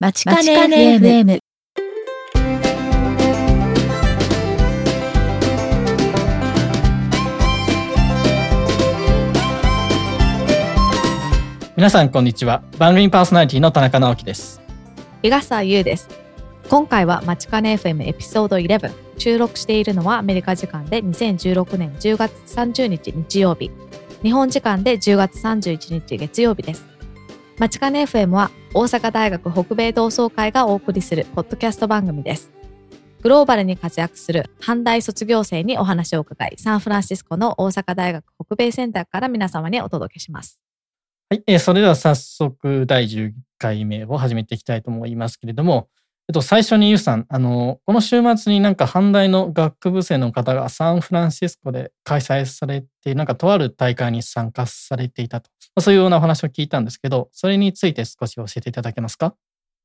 まちかね FM。皆さんこんにちは。番組パーソナリティの田中直樹です。日笠優です。今回はマチカネ FM エピソード11収録しているのはアメリカ時間で2016年10月30日日曜日。日本時間で10月31日月曜日ですマチカネ FM は大阪大学北米同窓会がお送りするポッドキャスト番組です。グローバルに活躍する半大卒業生にお話を伺い。サンフランシスコの大阪大学北米センターから皆様にお届けします。はい、えーそれでは早速第10回目を始めていきたいと思いますけれども、えっと、最初にゆうさん、あの、この週末になんか阪大の学部生の方がサンフランシスコで開催されて、なんかとある大会に参加されていたと、まあそういうようなお話を聞いたんですけど、それについて少し教えていただけますか？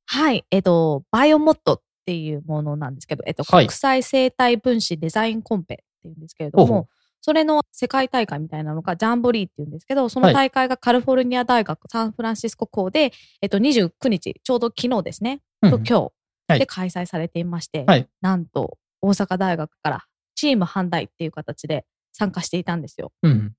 はい、えっと、バイオモットっていうものなんですけど、えっと、はい。国際生態分子デザインコンペっていうんですけれども、それの世界大会みたいなのがジャンボリーっていうんですけど、そのはい大会がカリフォルニア大学サンフランシスコ校で、えっと、29日、ちょうど昨日ですね、とうん。今はい日で開催されていまして、はいなんと大阪大学からチーム阪大っていう形で参加していたんですよ。うん。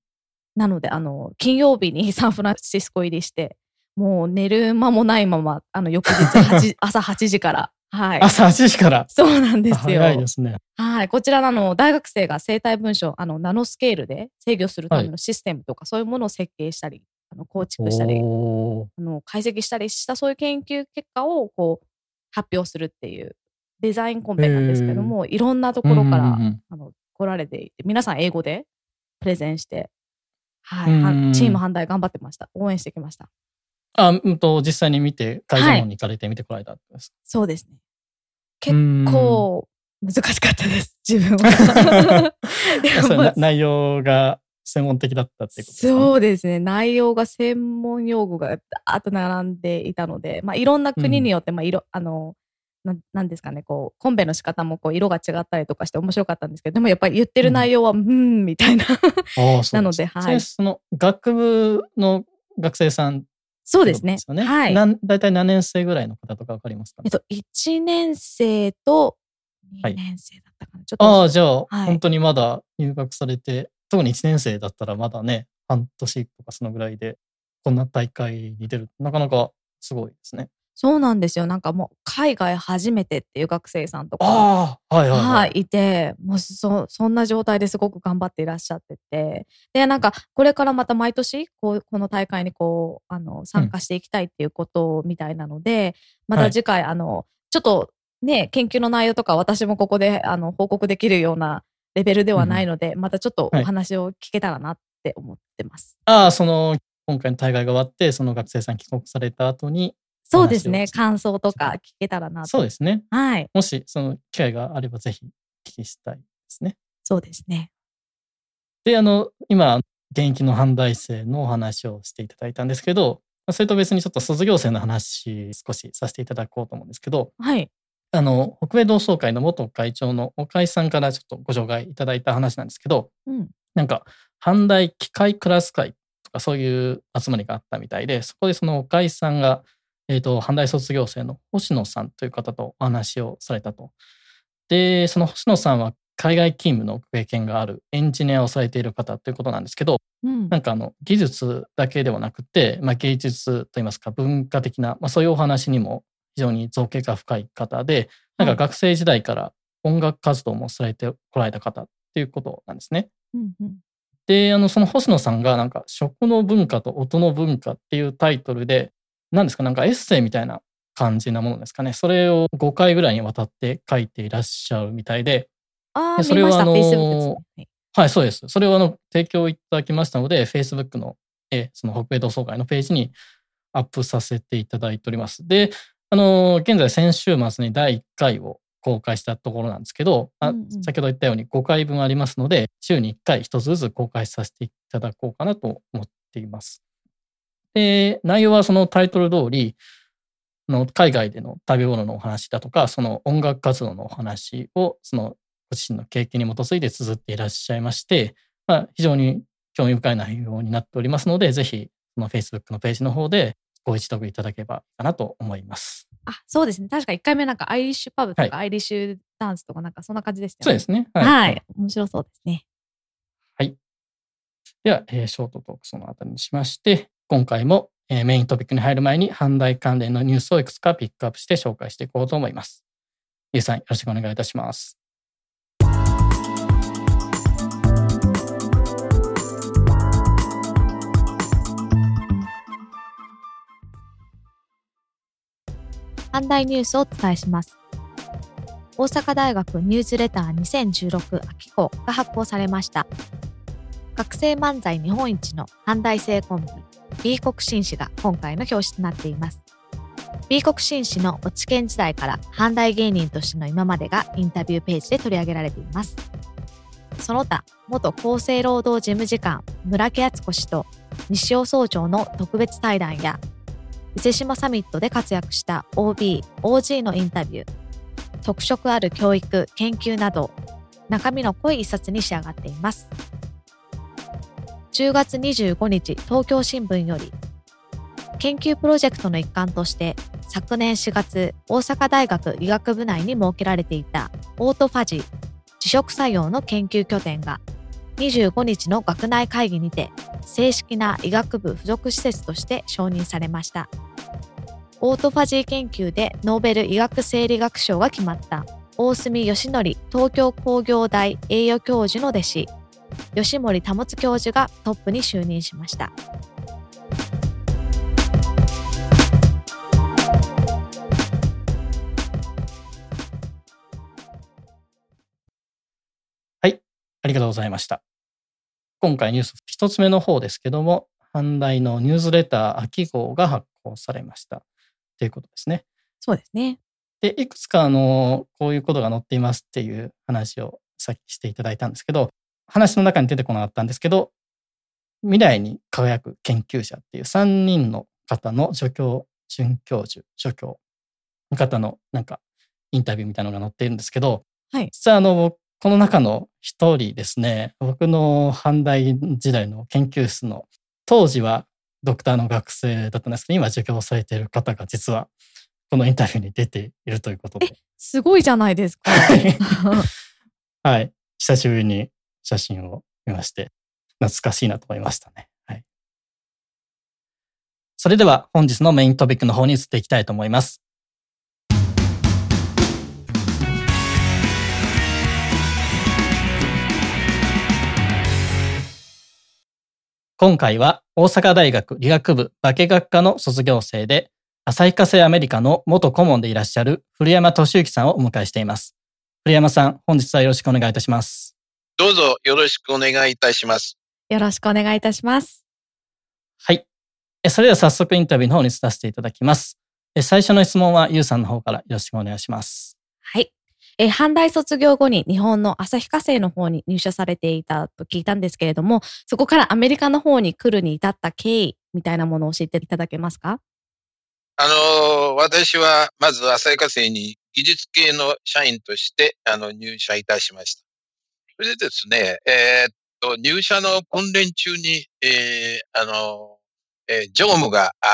なので、あの、金曜日に サンフランシスコ入りして、もう寝る間もないまま、あの、翌日 8時朝8時から、はい。朝8時から。そうなんですよ。早いですね。はい。こちらのあの大学生が生体文書、あの、ナノスケールで制御するためのシステムとか、そういうものを設計したり、あの構築したり、あの解析したりした、そういう研究結果をこう発表するっていうデザインコンペなんですけども、いろんなところから、うんうんうんあの来られていて、皆さん英語でプレゼンして、はい、うんはチーム反対頑張ってました。応援してきました。あ、うんと、実際に見て、会場の方に行かれて見てこられたんです。そうですね。結うん構難しかったです、自分は。内容が専門的だったっていうことですか、ね、そうですね。内容が専門用語がダーッと並んでいたので、まあ、いろんな国によって、まあ、色、あの、なんなんですかね、こう、コンペの仕方もこう色が違ったりとかして面白かったんですけど、でもやっぱり言ってる内容は、うん、みたいな。なのではいその学部の学生さんそうですね。ね。はい。なん大体何年生ぐらいの方とかわかりますか、えっと、1年生とはい2年生だったかな。ちょっと。ああ、じゃあ、はい本当にまだ入学されて、特に1年生だったらまだね、半年とかそのぐらいで、こんな大会に出る。なかなかすごいですね。そうなんですよ。なんかもう、海外初めてっていう学生さんとか。はいはい、はい。はい、いて、もうそ、そんな状態ですごく頑張っていらっしゃってて、で、なんか、これからまた毎年、こう、この大会にこう、あの、参加していきたいっていうことみたいなので、まはいた次回、あの、ちょっと、ね、研究の内容とか私もここで、あの、報告できるようなレベルではないので、またちょっとはいお話を聞けたらなって思ってます。ああ、その、今回の大会が終わって、その学生さん帰国された後に、そうですね。感想とか聞けたらなと。そうですね。はい。もし、その機会があればぜひお聞きしたいですね。そうですね。で、あの、今、現役の阪大生のお話をしていただいたんですけど、まあそれと別にちょっと卒業生の話少しさせていただこうと思うんですけど、はい。あの、北米同窓会の元会長の岡井さんからちょっとご紹介いただいた話なんですけど、うん。なんか、阪大機械クラス会とかそういう集まりがあったみたいで、そこでその岡井さんが、えっ、と、阪大卒業生の星野さんという方とお話をされたと。で、その星野さんは海外勤務の経験があるエンジニアをされている方ということなんですけど、うんなんかあの技術だけではなくて、まあ、芸術といいますか文化的な、まあ、そういうお話にも非常に造形が深い方で、なんか学生時代から音楽活動もされてこられた方っていうことなんですね。うんうんで、あの、その星野さんがなんか食の文化と音の文化っていうタイトルで、何ですか、なんかエッセイみたいな感じなものですかね。それを5回ぐらいにわたって書いていらっしゃるみたいで、あそれは。あの。はい、そうです。それをあの提供いただきましたので、Facebook の、えーその北米同窓会のページにアップさせていただいております。で、あのー現在先週末に第1回を公開したところなんですけど、あうんうん先ほど言ったように5回分ありますので、週に1回1つずつ公開させていただこうかなと思っています。で、内容はそのタイトル通り、あの海外での食べ物のお話だとか、その音楽活動のお話を、そのご自身の経験に基づいて綴っていらっしゃいまして、まあ、非常に興味深い内容になっておりますので、ぜひ、その Facebook のページの方でご一読いただければいいかなと思います。あ、そうですね。確か1回目なんかアイリッシュパブとか、アイリッシュダンスとかなんかそんな感じでしたよね。そうですね。はい。はい。面白そうですね。では、えーショートトークそのあたりにしまして、今回も、えーメイントピックに入る前に、阪大関連のニュースをいくつかピックアップして紹介していこうと思います。ゆうさん、よろしくお願いいたします。阪大ニュースをお伝えします。大阪大学ニュースレター2016秋号が発行されました。学生漫才日本一の阪大生コンビ、B 国紳士が今回の表紙となっています。B 国紳士の落ち研時代から阪大芸人としての今までがインタビューページで取り上げられています。その他、元厚生労働事務次官村木敦子氏と西尾総長の特別対談や伊勢志摩サミットで活躍した OB、OG のインタビュー、特色ある教育、研究など、中身の濃い一冊に仕上がっています。10月25日、東京新聞より、研究プロジェクトの一環として、昨年4月、大阪大学医学部内に設けられていたオートファジー、自食作用の研究拠点が、25日の学内会議にて、正式な医学部附属施設として承認されました。オートファジー研究でノーベル医学生理学賞が決まった大隅義則東京工業大栄誉教授の弟子吉森保教授がトップに就任しましたありがとうございました。今回ニュース一つ目の方ですけども、阪大のニュースレター秋号が発行されました。ということですね。そうですねで、いくつかあの、こういうことが載っていますっていう話をさっきしていただいたんですけど、話の中に出てこなかったんですけど、未来に輝く研究者っていう3人の方の助教、准教授、助教の方のなんかインタビューみたいなのが載っているんですけど、はい実はあの、この中の一人ですね、僕の阪大時代の研究室の当時はドクターの学生だったんですけど、今授業されている方が実はこのインタビューに出ているということで。すごいじゃないですか はい。久しぶりに写真を見まして、懐かしいなと思いましたね。はい。それでは本日のメイントピックの方に移っていきたいと思います。今回は大阪大学理学部化学科の卒業生で、旭化成アメリカの元顧問でいらっしゃる古山敏之さんをお迎えしています。古山さん、本日はよろしくお願いいたします。どうぞよろしくお願いいたします。よろしくお願いいたしますはい。えそれでは早速インタビューの方に移させていただきます。え最初の質問はゆうさんの方からよろしくお願いします。えー阪大卒業後に日本の旭化成の方に入社されていたと聞いたんですけれども、そこからアメリカの方に来るに至った経緯みたいなものを教えていただけますか？あの、私はまず旭化成に技術系の社員としてあの入社いたしました。それでですね、えーっと、入社の訓練中に、えーあの、えー常務があ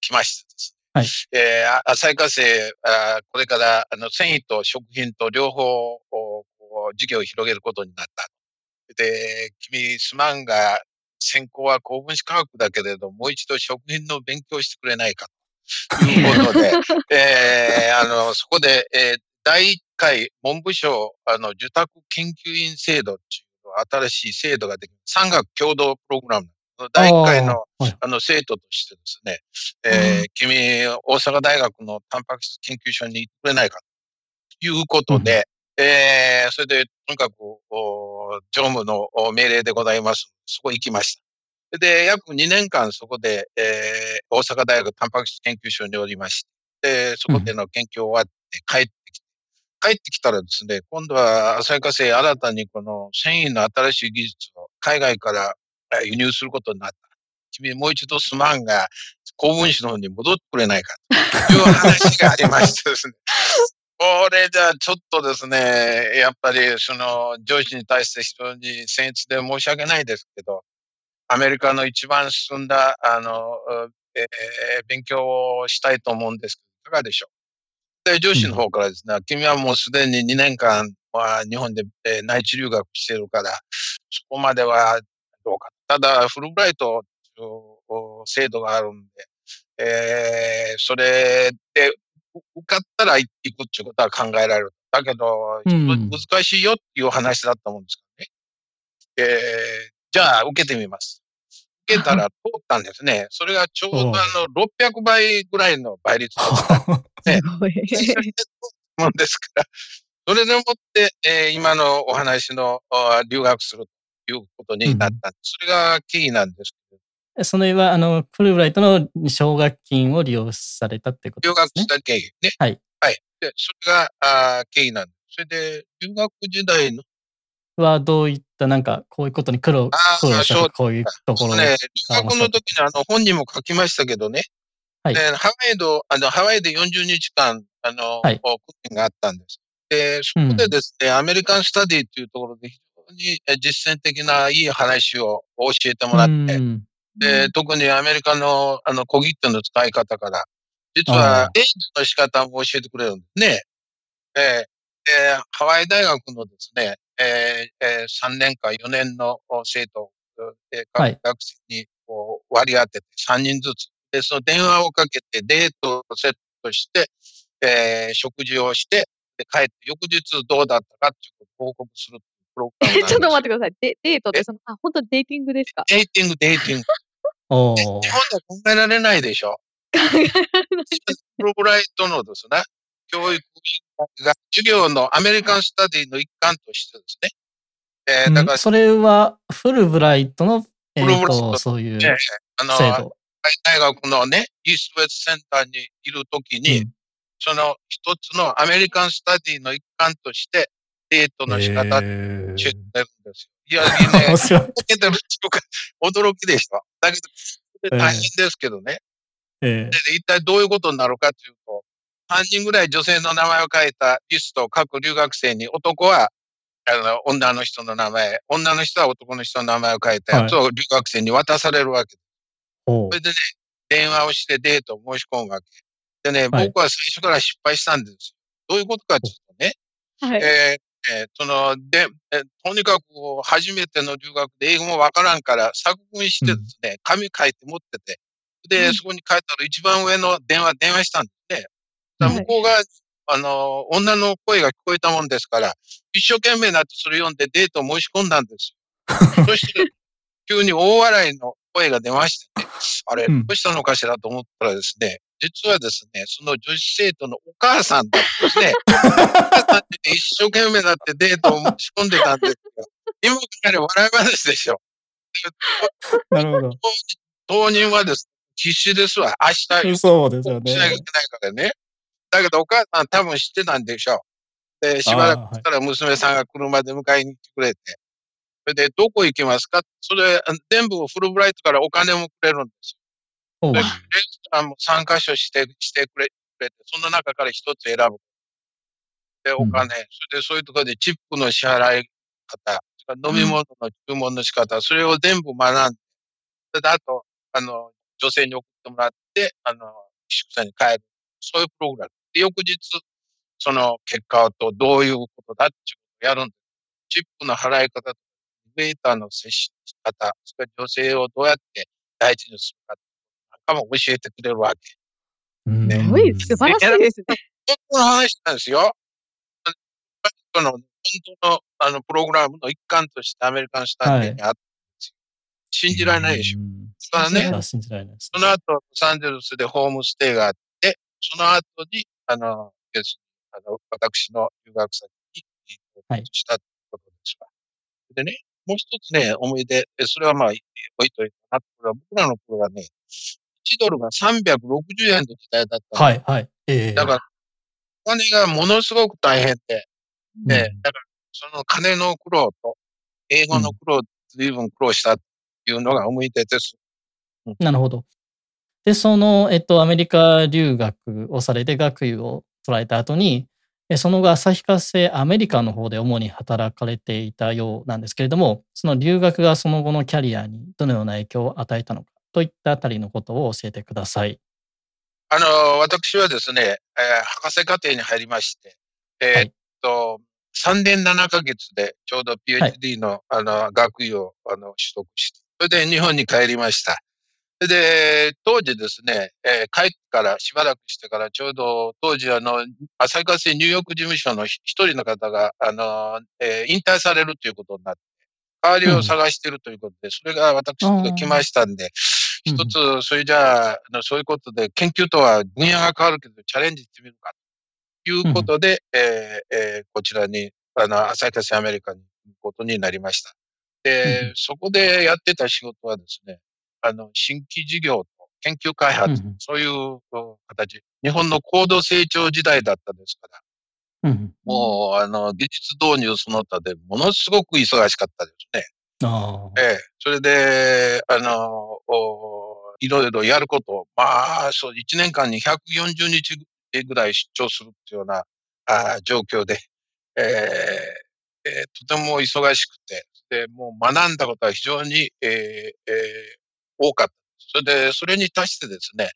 来ましてです。はいえーあ旭化成あーこれからあの繊維と食品と両方事業を広げることになった。で、君すまんが専攻は高分子科学だけれど、もう一度食品の勉強してくれないかということで、えーあの、そこで、えー第一回文部省、あの、受託研究員制度っていう新しい制度ができる。産学共同プログラム。第一回の、あの、生徒としてですね、えー君、大阪大学のタンパク質研究所に行ってくれないかということで、えーそれで、とにかく、お常務のお命令でございます。そこ行きました。で、約2年間そこで、えー大阪大学タンパク質研究所におりまして、でそこでの研究終わって帰ってきて、帰ってきたらですね、今度は旭化成新たにこの繊維の新しい技術を海外からえー輸入することになった。君もう一度すまんが、公文誌の方に戻ってくれないかという話がありましてですね。これじゃちょっとですね、やっぱりその上司に対して非常に僭越で申し訳ないですけど、アメリカの一番進んだ、あの、えー勉強をしたいと思うんですけど、いかがでしょう？体上司の方からですね、君はもうすでに2年間は日本で、えー内地留学してるから、そこまではどうか。ただ、フルブライト制度があるんで、えーそれでう受かったら行くっていうことは考えられる。だけど、うん難しいよっていう話だったもんですからね。えーじゃあ受けてみます。受けたら通ったんですね。それがちょうどあの 600倍ぐらいの倍率だった すごい。もんですから、それでもって、えー今のお話のあ留学するということになった。それがキーなんですけど、それは、あの、フルブライトの奨学金を利用されたってこと留学ですねし。た経緯ね。はい。はい。で、それがあー経緯なんです。それで、留学時代の、はどういった、なんか、こういうことに苦労、苦労したそうとこういうところね、留学の時にあの本にも書きましたけどね、はいでハワイの、あの、ハワイで40日間、あの、はい訓練があったんです。で、そこでですね、アメリカンスタディというところで非常にえ実践的ないい話を教えてもらって、うん。で、特にアメリカのあの小切手の使い方から、実あはあエイジの仕方も教えてくれるんですね。で、でハワイ大学のですね、えーえー3年か4年のお生徒、えーはい。学生にこう割り当てて3人ずつ、で、その電話をかけてデートをセットして、えー食事をして、で、帰って翌日どうだったかっていうことを報告するプロちょっと待ってください。デデートってその、あ、本当にデーティングですか？デーティング、デーティング。日本では考えられないでしょ。プロブライトのですね、教育が授業のアメリカンスタディの一環としてですね。えーだから、うんそれは、フルブライトの、えっフルブライトと、そういうねあの、制度。大学のね、イーストウェストセンターにいるときに、うんその一つのアメリカンスタディの一環として、デートの仕方ってるんですよ。いや、いいね驚きでしょ。だけど、大変ですけどね。えで、一体どういうことになるかというと、3人ぐらい女性の名前を書いたリストを各留学生に、男は、あの、女の人の名前、女の人は男の人の名前を書いたやつを留学生に渡されるわけ。おうそれでね、電話をしてデートを申し込むわけ。でね、はい僕は最初から失敗したんですよ。どういうことかというとね、はい。えーえーその、で、えーとにかく初めての留学で英語もわからんから作文してですね、紙書いて持ってて、で、うんそこに書いてある一番上の電話、電話したんですね。向こうが、あの、女の声が聞こえたもんですから、一生懸命になってそれ読んでデートを申し込んだんですよ。そして、急に大笑いの声が出ましてね、あれ、うんどうしたのかしらと思ったらですね、実はですね、その女子生徒のお母さんだったんですね。お母さんに一生懸命になってデートを申し込んでたんですよ。今から笑い話でしょ。なるほど。当人はですね、必死ですわ。明日、そうですよね。しなきゃいけないからね。だけどお母さん多分知ってたんでしょう。で、しばらくしたら娘さんが車で迎えに来てくれて、それで、どこ行きますか？それ、全部フルブライトからお金もくれるんですよ。でレストランも3箇所して、してくれて、その中から一つ選ぶ。で、お金、それでそういうところでチップの支払い方、飲み物の注文の仕方、それを全部学んで、それであと、あの、女性に送ってもらって、あの、宿舎に帰る。そういうプログラム。で、翌日、その結果とどういうことだっていうことをやるんです。チップの払い方と、ウェイターの接し方、それから女性をどうやって大事にするか、なんかも教えてくれるわけ。うんねすごい素晴らしいですね。本当の話なんですよ。その、本当の、あの、プログラムの一環としてアメリカンスタディにあったんですよ。信じられないでしょ。うんだからねられないですそ。の後、ロサンゼルスでホームステイがあって、その後に、あの、要するにあの私の留学先に、はいしたってことですわ。でね、もう一つね、思い出、えそれはまあ、置いといてな、これは僕らの頃はね、1ドルが360円の時代だったの。はい、はい。ええだから、お金がものすごく大変で、うん。で、だから、その金の苦労と、英語の苦労、随分苦労したっていうのが思い出です。なるほど。で、その、えっと、アメリカ留学をされて学位を取られた後に、えその後、旭化成アメリカの方で主に働かれていたようなんですけれども、その留学がその後のキャリアにどのような影響を与えたのかといったあたりのことを教えてください。あの、私はですね、えー博士課程に入りまして、えーっと、3年7ヶ月でちょうど PhD の、あの、学位をあの取得して、それで日本に帰りました。で、当時ですね、えー帰ってからしばらくしてからちょうど当時あの、旭川市ニューヨーク事務所の一人の方が、あの、えー引退されるということになって、代わりを探しているということで、それが私のところに来ましたんで、一つ、それじゃあ、そういうことで、研究とは分野が変わるけど、チャレンジしてみるか、ということで、えーえーこちらに、あの、旭川市アメリカに行くことになりました。で、うん。そこでやってた仕事はですね、あの、新規事業と研究開発、うんうんそういう形、日本の高度成長時代だったですから、うん。もう、あの、技術導入その他でものすごく忙しかったですね。ああ。ええ、それで、あの、おいろいろやること、まあ、そう、1年間に140日ぐらい出張するっていうようなあー状況で、えええーとても忙しくて、で、もう学んだことは非常に、えーえー多かった。それで、それに達してですね、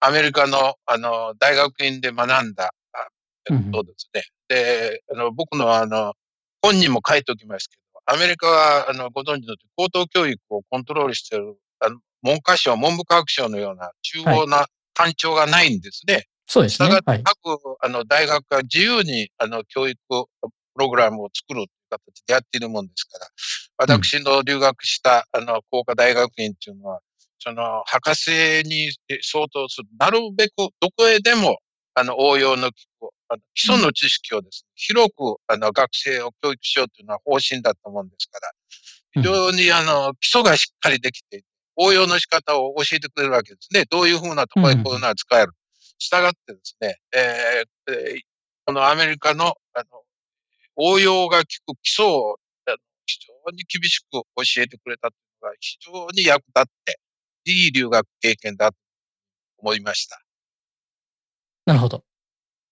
アメリカの、あの、大学院で学んだ、あえっとですね、で、あの、僕のあの、本にも書いておきますけど、アメリカは、あの、ご存知の通り、高等教育をコントロールしている、あの、文科省、文部科学省のような中央な官庁がないんですね。そうですねしたがっ。てはい。各、あの、大学が自由に、あの、教育プログラムを作る形でやっているもんですから、私の留学した、あの、工科大学院っていうのは、その、博士に相当する、なるべくどこへでも、あの、応用のあの基礎の知識をですね、広く、あの、学生を教育しようというのは方針だったもんですから、非常に、あの、基礎がしっかりできて応用の仕方を教えてくれるわけですね。どういうふうなところへこういうのは使える。したがってですね、えーえーこのアメリカの、あの、応用が効く基礎を非常に厳しく教えてくれたというのが非常に役立って、いい留学経験だと思いました。なるほど。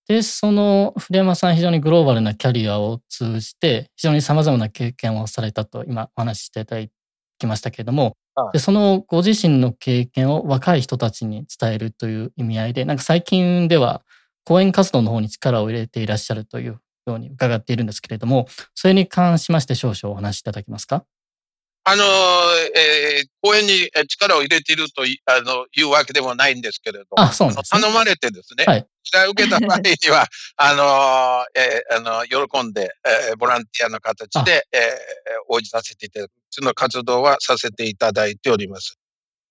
で、その古山さん非常にグローバルなキャリアを通じて非常に様々な経験をされたと今お話ししていただきましたけれどもはい、でそのご自身の経験を若い人たちに伝えるという意味合いで、なんか最近では講演活動の方に力を入れていらっしゃるというように伺っているんですけれども、それに関しまして少々お話しいただけますか？あの、えー講演にえー力を入れているといあのいうわけでもないんですけれど、あ、そうなんですね。頼まれてですね、はい依頼を受けた場合には、あの、えーあの、喜んで、えーボランティアの形で、えー応じさせていただく、その活動はさせていただいております。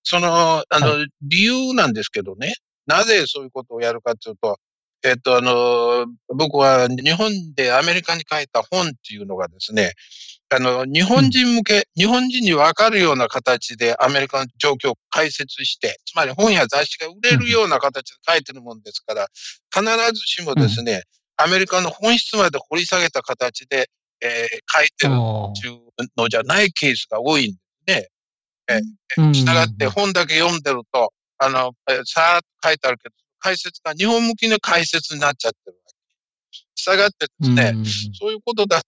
その、あの、理由なんですけどね、なぜそういうことをやるかというと、えっと、あの、僕は日本でアメリカに書いた本っていうのがですね、あの、日本人向け、日本人にわかるような形でアメリカの状況を解説して、つまり本や雑誌が売れるような形で書いてるもんですから、必ずしもですね、アメリカの本質まで掘り下げた形で、えー書いてるっていうのじゃないケースが多いんですね。うん。したがって本だけ読んでると、あの、えーさーっと書いてあるけど、解説が日本向きの解説になっちゃってるわけ。したがってですね、うんそういうことだ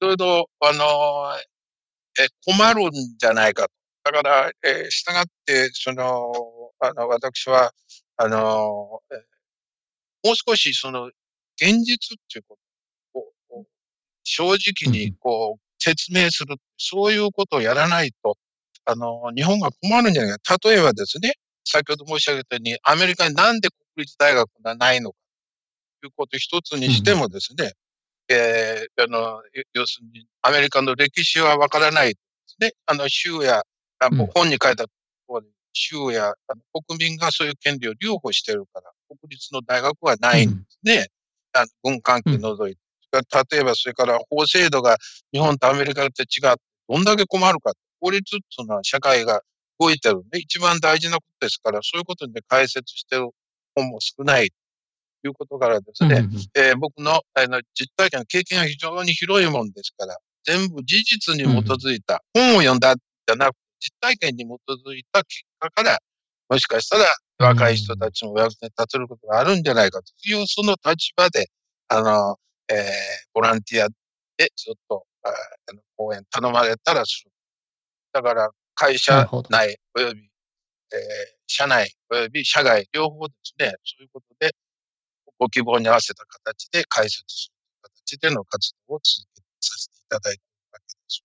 と、いろいろ、あのえ、困るんじゃないかと。だから、えー、従って、その、あの、私は、あのえもう少し、その、現実っていうことを、正直にうん、こう、説明する。そういうことをやらないと、あの、日本が困るんじゃないか。例えばですね、先ほど申し上げたように、アメリカになんで国立大学がないのか、ということ一つにしてもですね、えーあの、要するに、アメリカの歴史はわからないですね。あの、州や、あうん本に書いた通り、州やあの国民がそういう権利を留保しているから、国立の大学はないんですね。あの軍関係除いて。例えば、それから法制度が日本とアメリカと違って、どんだけ困るか。法律っていうのは社会が動いてるんで、一番大事なことですから、そういうことで解説してる本も少ないということからですね、うんうん。えー僕のあの実体験、経験が非常に広いもんですから、全部事実に基づいた、本を読んだじゃなくて、実体験に基づいた結果から、もしかしたら若い人たちもお役に立てることがあるんじゃないかという、その立場で、あの、えーボランティアでずっと、ああの講演頼まれたらする。だから、会社内及び、えー社内及び社外両方ですね、そういうことでご希望に合わせた形で解説する形での活動を続けさせていただいているわけです。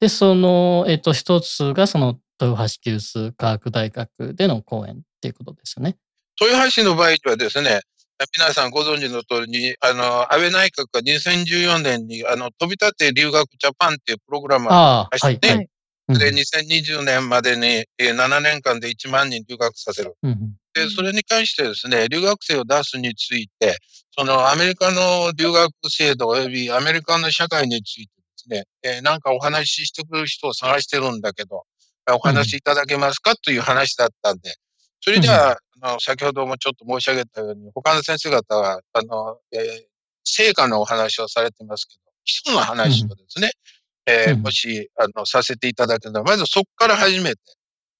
で、その、えっ、と、一つがその豊橋急須科学大学での講演っていうことですよね。豊橋の場合にはですね、皆さんご存知の通りに、あの、安倍内閣が2014年に、あの、飛び立て留学ジャパンっていうプログラムを出して、はいはい、で、2020年までに7年間で1万人留学させる。うん、で、それに関してですね、留学生を出すについて、そのアメリカの留学制度及びアメリカの社会についてですね、えー、なんかお話ししてくる人を探してるんだけど、お話しいただけますかという話だったんで、それでは、あの、先ほどもちょっと申し上げたように、他の先生方は、あの、えー、成果のお話をされてますけど、基礎の話をですね、うん、えー、もし、あの、させていただければ、まずそこから始めて、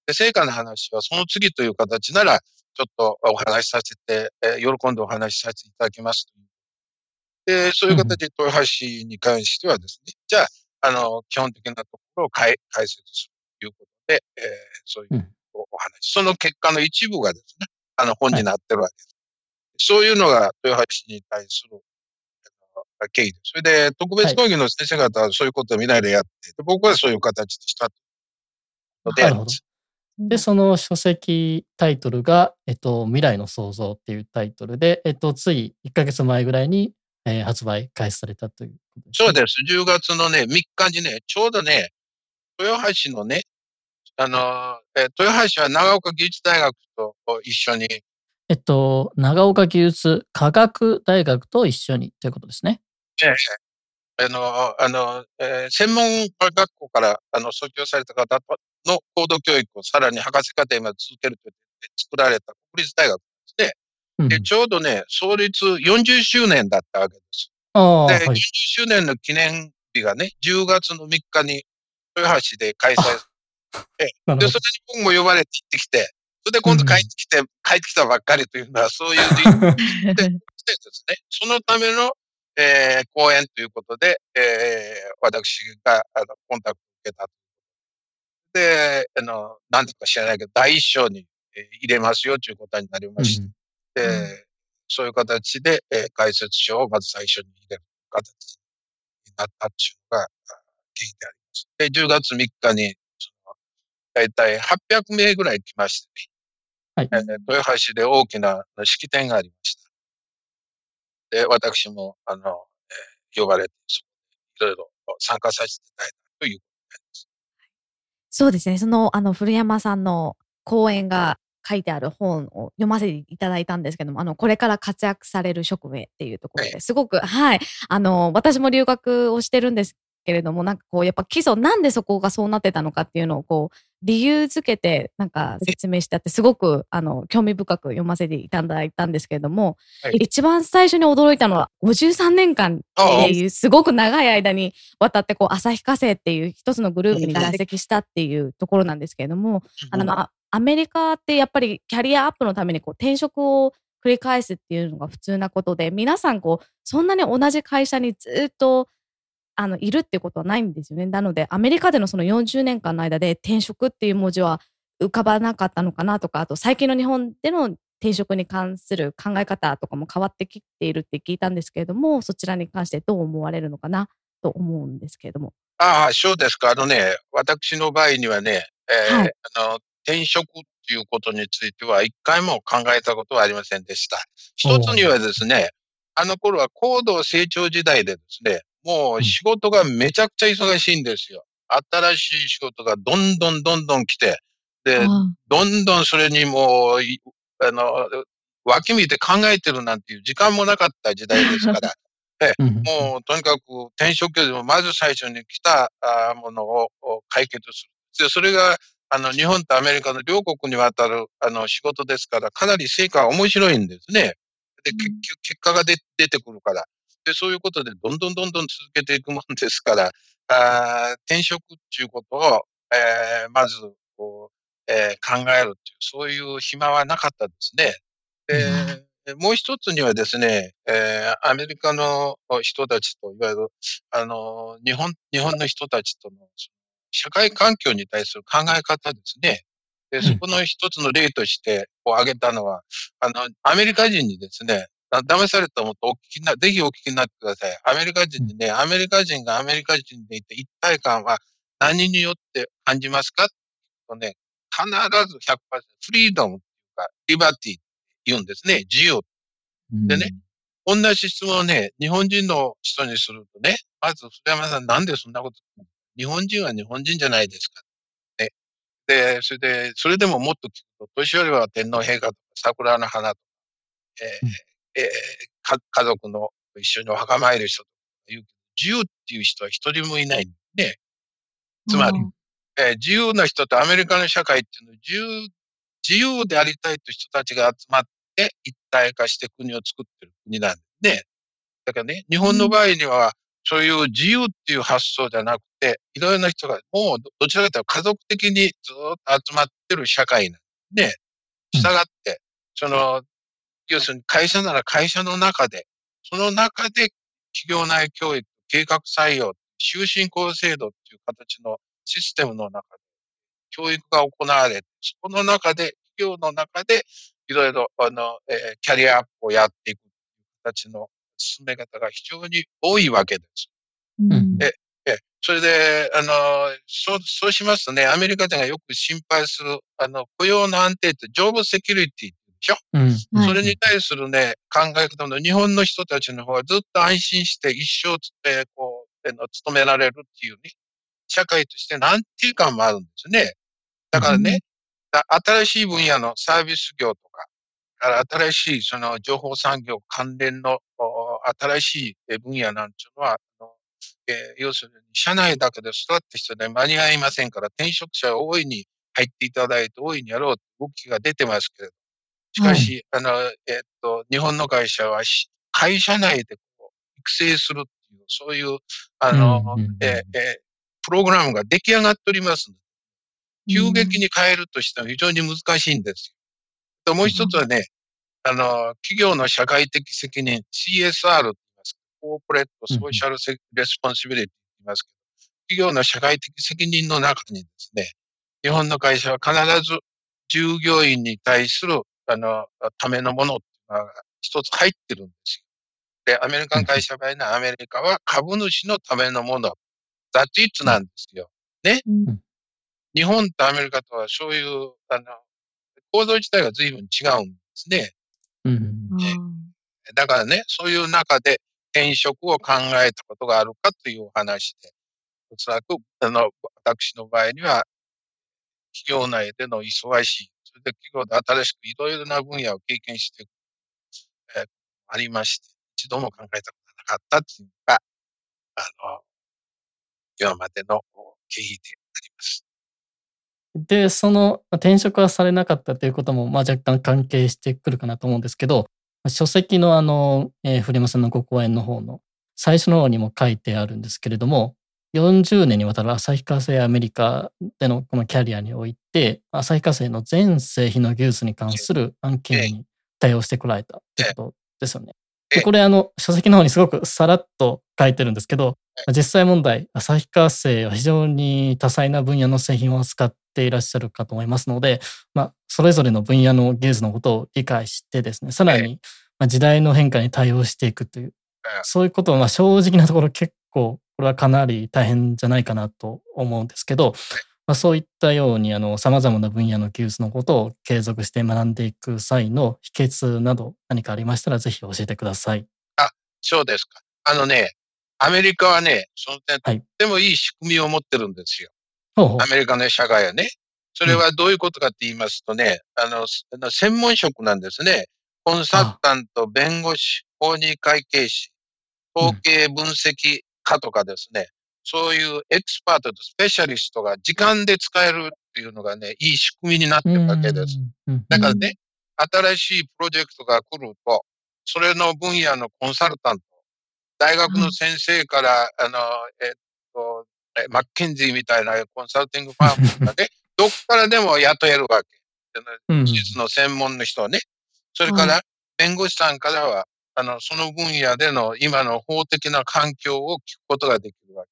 で、成果の話はその次という形なら、ちょっとお話しさせて、えー、喜んでお話しさせていただきますで、そういう形で豊橋に関してはですね、うん、じゃあ、あの、基本的なところを解解説するということで、えー、そういうお話、その結果の一部がですね、あの本になってるわけです。はい、そういうのが豊橋に対する経緯です。それで、特別講義の先生方はそういうことを見ないでやって、で僕はそういう形でしたので、で、その書籍タイトルが、えっと、未来の創造っていうタイトルで、えっと、つい1ヶ月前ぐらいに、えー、発売開始されたということです、ね、そうです。10月のね、3日にね、ちょうどね、豊橋のね、あの、え豊橋は長岡技術大学と一緒に。えっと、長岡技術科学大学と一緒にということですね。ええ。あの、あの、えー、専門学校からあの卒業された方の高度教育をさらに博士課程まで続けると言って作られた国立大学ですね。うん、で、ちょうどね、創立40周年だったわけです。で、はい、40周年の記念日がね、10月の3日に豊橋で開催で、それに僕も呼ばれて行ってきて、それで今度帰ってきて、うん、帰ってきたばっかりというのは、そういうで ですね、そのための、えー、講演ということで、えー、私があのコンタクトを受けた。で、あの、なんていうか知らないけど、第一章に、えー、入れますよということになりまして、うん、で、そういう形で、えー、解説書をまず最初に入れる形になったっていうのが、聞いてあります。で、10月3日に、だいたい800名ぐらい来ましてね、はい、豊橋で大きな式典がありました。で、私も、あの、えー、呼ばれて、いろいろ参加させていただいたということです。そうですね。その、あの、古山さんの講演が書いてある本を読ませていただいたんですけども、あの、これから活躍される職名っていうところですごく、はい、あの、私も留学をしてるんですけれども、なんかこう、やっぱ基礎、なんでそこがそうなってたのかっていうのを、こう、理由づけて、なんか説明してあって、すごく、あの、興味深く読ませていただいたんですけれども、はい、一番最初に驚いたのは、53年間っていう、すごく長い間にわたって、こう、旭化成っていう一つのグループに在籍したっていうところなんですけれども、あの、アメリカってやっぱりキャリアアップのためにこう転職を繰り返すっていうのが普通なことで、皆さんこう、そんなに同じ会社にずっとあの、いるってことはないんですよね。なので、アメリカでのその40年間の間で転職っていう文字は浮かばなかったのかなとか、あと最近の日本での転職に関する考え方とかも変わってきているって聞いたんですけれども、そちらに関してどう思われるのかなと思うんですけれども。ああ、そうですか。あのね、私の場合にはね、えーはい、あの転職っていうことについては一回も考えたことはありませんでした。一つにはですね、あの頃は高度成長時代でですね、もう仕事がめちゃくちゃ忙しいんですよ。新しい仕事がどんどんどんどん来て、で、どんどんそれにもう、あの、脇見て考えてるなんていう時間もなかった時代ですから、えもうとにかく転職よりもまず最初に来たものを解決する。で、それが、あの、日本とアメリカの両国にわたる、あの、仕事ですから、かなり成果は面白いんですね。で、結局、結果が出てくるから。で、そういうことでどんどんどんどん続けていくもんですから、あ転職っていうことを、えー、まずこう、えー、考えるっていう、そういう暇はなかったですね。で、もう一つにはですね、えー、アメリカの人たちと、いわゆる、あの、日本、日本の人たちとの社会環境に対する考え方ですね。で、そこの一つの例として、こう挙げたのは、あの、アメリカ人にですね、だ騙されたと思ってお聞きな、ぜひお聞きになってください。アメリカ人にね、アメリカ人がアメリカ人でいて一体感は何によって感じますか？とね、必ず100%フリードムっていうか、リバティって言うんですね。自由。でね同じ質問をね、日本人の人にするとね、まず、古山さんなんでそんなこと日本人は日本人じゃないですか。ね。で、それで、それでももっと聞くと、年寄りは天皇陛下とか桜の花とか、えーえーか家族の一緒にお墓参る人とか言う自由っていう人は一人もいないんね。つまり、えー自由な人とアメリカの社会っていうのは自由、自由でありたいという人たちが集まって一体化して国を作ってる国なんですね。だからね、日本の場合には、そういう自由っていう発想じゃなくて、いろいろな人がもうどどちらかというと家族的にずっと集まってる社会なんですね。うん従って、その、要するに会社なら会社の中で、その中で企業内教育、計画採用、終身校制度っていう形のシステムの中で、教育が行われ、そこの中で、企業の中で、いろいろ、あの、えーキャリアアップをやっていく形の進め方が非常に多いわけです。うんええ、それで、あの、そう、そうしますとね、アメリカ人がよく心配する、あの、雇用の安定って、ジョブセキュリティでしょ？うん。はいそれに対するね、考え方の日本の人たちの方はずっと安心して一生つって、こう、勤められるっていうね、社会としての安定感もあるんですね。だからね、だ新しい分野のサービス業とか、から新しいその情報産業関連のお新しいえ分野なんていうのは、あのえー要するに社内だけで育った人で間に合いませんから、転職者は大いに入っていただいて大いにやろうと動きが出てますけれど、しかし、あの、えっと、日本の会社はし会社内でこう育成するっていう、そういう、あの、うんうんうんえーえープログラムが出来上がっておりますので、急激に変えるとしては非常に難しいんですよ。ともう一つはね、あの、企業の社会的責任、CSR と言いますか。 Corporate Social Responsibility と言いますけど、企業の社会的責任の中にですね、日本の会社は必ず従業員に対する、あの、ためのものっていうのが一つ入ってるんですよ。で、アメリカン会社場合のアメリカは株主のためのもの、ザッチイッツなんですよ。うん日本とアメリカとはそういう、あの、構造自体が随分違うんですね。うん。だからね、そういう中で転職を考えたことがあるかというお話で、おそらく、あの、私の場合には、企業内での忙しい、それで企業で新しくいろいろな分野を経験していく、えーありまして、一度も考えたことがなかったっていうのが、あの、今までの経緯であります。で、その転職はされなかったということも、まあ、若干関係してくるかなと思うんですけど、書籍のあの、えー、古山さんのご講演の方の最初の方にも書いてあるんですけれども、40年にわたる旭化成アメリカでのこのキャリアにおいて、旭化成の全製品の技術に関する案件に対応してこられたということですよね。ええ。でこれあの書籍の方にすごくさらっと書いてるんですけど、実際問題、旭化成は非常に多彩な分野の製品を扱っていらっしゃるかと思いますので、まあ、それぞれの分野の技術のことを理解してですね、さらにまあ時代の変化に対応していくというええ、そういうことはまあ正直なところ結構、これはかなり大変じゃないかなと思うんですけど、まあ、そういったように、あの、様々な分野の技術のことを継続して学んでいく際の秘訣など何かありましたらぜひ教えてください。そうですか。あのね、アメリカはね、その点、とはいってもいい仕組みを持ってるんですよ。ほうほうアメリカの社会はね。それはどういうことかって言いますとね、あの、すあの専門職なんですね。コンサルタント、弁護士、法認会計士、統計分析家とかですね、そういうエキスパートとスペシャリストが時間で使えるっていうのがね、いい仕組みになってるわけです。だからね、新しいプロジェクトが来ると、それの分野のコンサルタント、大学の先生から、あの、えっと、えマッケンジーみたいなコンサルティングファームがね、どっからでも雇えるわけ。うん技術の専門の人はね。それから、弁護士さんからは、あの、その分野での今の法的な環境を聞くことができるわ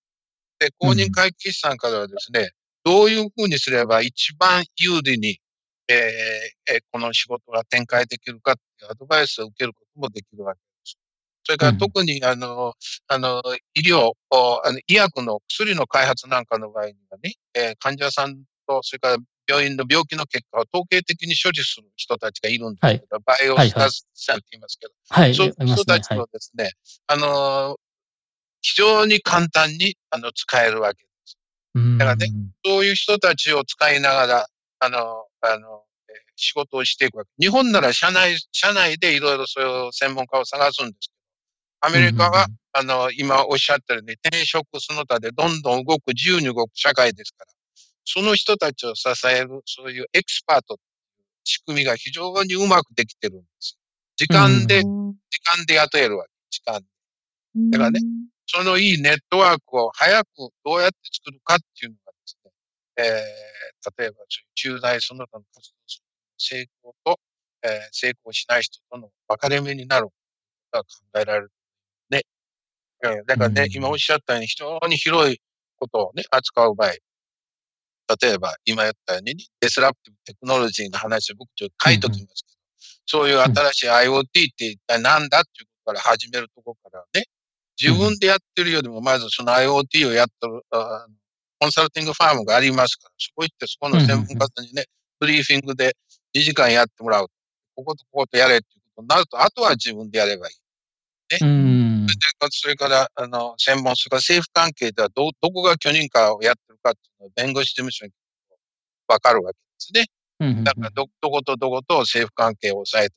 け。で、公認会計士さんからはですね、どういうふうにすれば一番有利にえーえーこの仕事が展開できるかっていうアドバイスを受けることもできるわけです。それからうん特に、あの、あの、医療、おあの医薬の薬の開発なんかの場合にはね、えー患者さんと、それから病院の病気の結果を統計的に処理する人たちがいるんですけど、バイオスタスさんって言いますけど、はい。そういう人たちをですね、あの、非常に簡単に、あの、使えるわけです。うんだからねそういう人たちを使いながら、あの、あの、えー仕事をしていくわけ。日本なら社内、社内でいろいろそういう専門家を探すんですけど、アメリカは、あの、今おっしゃったように、転職その他でどんどん動く、自由に動く社会ですから、その人たちを支える、そういうエキスパート仕組みが非常にうまくできてるんですよ。時間で、時間で雇えるわけ。時間で。だからねそのいいネットワークを早くどうやって作るかっていうのがですね、えー、例えばそういう駐在その他の活動する成功と、えー成功しない人との分かれ目になるが考えられる。ね。えーだからね、うん今おっしゃったように非常に広いことをね、扱う場合、例えば今言ったように、デスラプティブテクノロジーの話を僕ちょっと書いときますけど、そういう新しい IoT って一体何だっていうことから始めるところからね、自分でやってるよりも、まずその IoT をやってる、あコンサルティングファームがありますから、そこ行ってそこの専門家さんにね、ブリーフィングで2時間やってもらう。こことこことやれっていうことになると、あとは自分でやればいい。うそれから、あの、専門、それから政府関係ではど、どこが許認可をやってるかっていうのは弁護士事務所にわかるわけですね。うんだからど、どことどこと政府関係を抑えて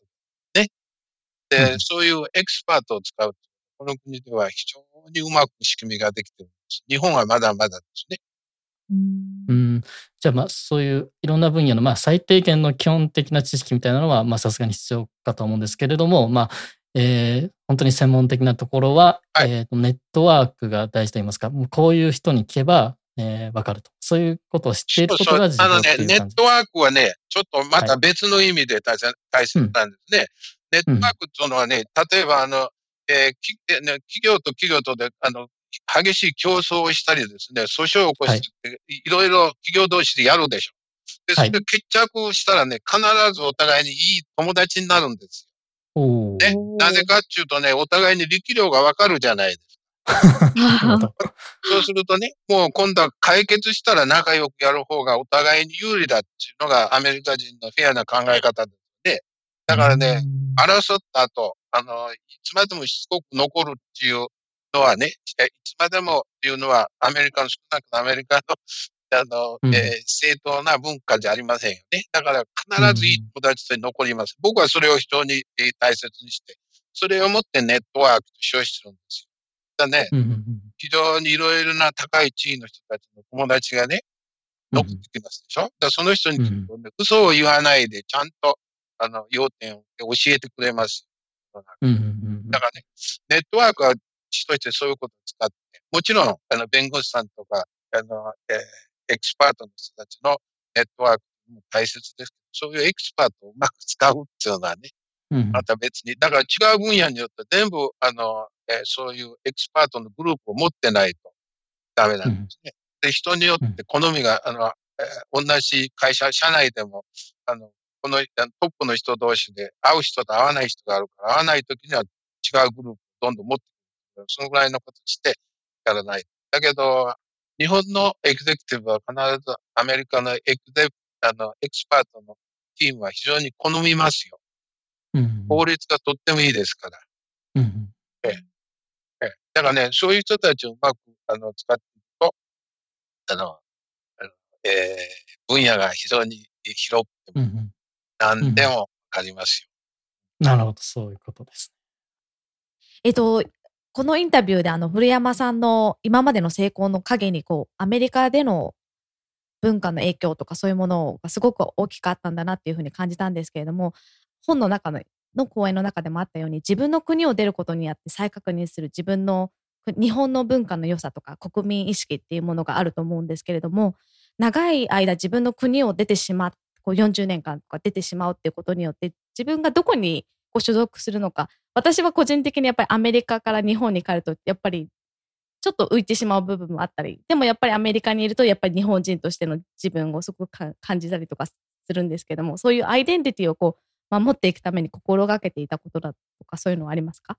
ね。で、うんそういうエキスパートを使うと。この国では非常にうまく仕組みができてるんです。日本はまだまだですね。うん、じゃあまあそういういろんな分野のまあ最低限の基本的な知識みたいなのはまあさすがに必要かと思うんですけれども、まあえー本当に専門的なところは、はいえーとネットワークが大事といいますか、もうこういう人に聞けば、えー、分かると。そういうことを知っていることが重要ってのね、ネ。ットワークはね、ちょっとまはた別の意味で大切大切なんですね。ネットワークというのはね、例えばあの、えーきえーね、企業と企業とで、あの、激しい競争をしたりですね、訴訟を起こして、い、ろいろ企業同士でやるでしょ。で、そはいれで決着したらね、必ずお互いにいい友達になるんです。ね。なぜかっていうとね、お互いに力量がわかるじゃないですか。そうするとね、もう今度は解決したら仲良くやる方がお互いに有利だっていうのがアメリカ人のフェアな考え方ですね。だからね、、争った後、あの、いつまでもしつこく残るっていうのはね、えいつまでもっていうのはアメリカの、少なくともアメリカの、あの、うんえー正当な文化じゃありませんよね。だから必ずいい友達と残ります。僕はそれを非常にえー大切にして、それをもってネットワークと称してるんですよ。だね、うんうんうん非常にいろいろな高い地位の人たちの友達がね、うん残ってきますでしょ、だからその人にね、嘘を言わないで、ちゃんと、あの、要点を教えてくれます。うんうんうんだからね、ネットワークは地としてそういうことを使って、もちろん、あの、弁護士さんとか、あの、えーエキスパートの人たちのネットワークも大切ですけど、そういうエキスパートをうまく使うっていうのはね、うんまた別に、だから違う分野によって全部、あの、えーそういうエキスパートのグループを持ってないとダメなんですね。で、人によって好みが、あの、えー同じ会社、社内でも、あの、このトップの人同士で合う人と合わない人があるから、合わないときには違うグループをどんどん持ってくる。そのぐらいのことしてやらない。だけど、日本のエグゼクティブは必ずアメリカのエグゼあの、エキスパートのチームは非常に好みますよ。うん法律がとってもいいですから。うんええだからね、そういう人たちをうまくあの使っていくと、あの、えー分野が非常に広くても何でもわかりますよ。なるほど、そういうことです。えっと、このインタビューであの古山さんの今までの成功の陰にこうアメリカでの文化の影響とかそういうものがすごく大きかったんだなっていうふうに感じたんですけれども本の中のの講演の中でもあったように自分の国を出ることによって再確認する自分の日本の文化の良さとか国民意識っていうものがあると思うんですけれども長い間自分の国を出てしまっこう40年間とか出てしまうっていうことによって自分がどこにこう所属するのか。私は個人的にやっぱりアメリカから日本に帰るとやっぱりちょっと浮いてしまう部分もあったり。でもやっぱりアメリカにいるとやっぱり日本人としての自分をすごく感じたりとかするんですけども、そういうアイデンティティをこう、守っていくために心がけていたことだとか、そういうのはありますか？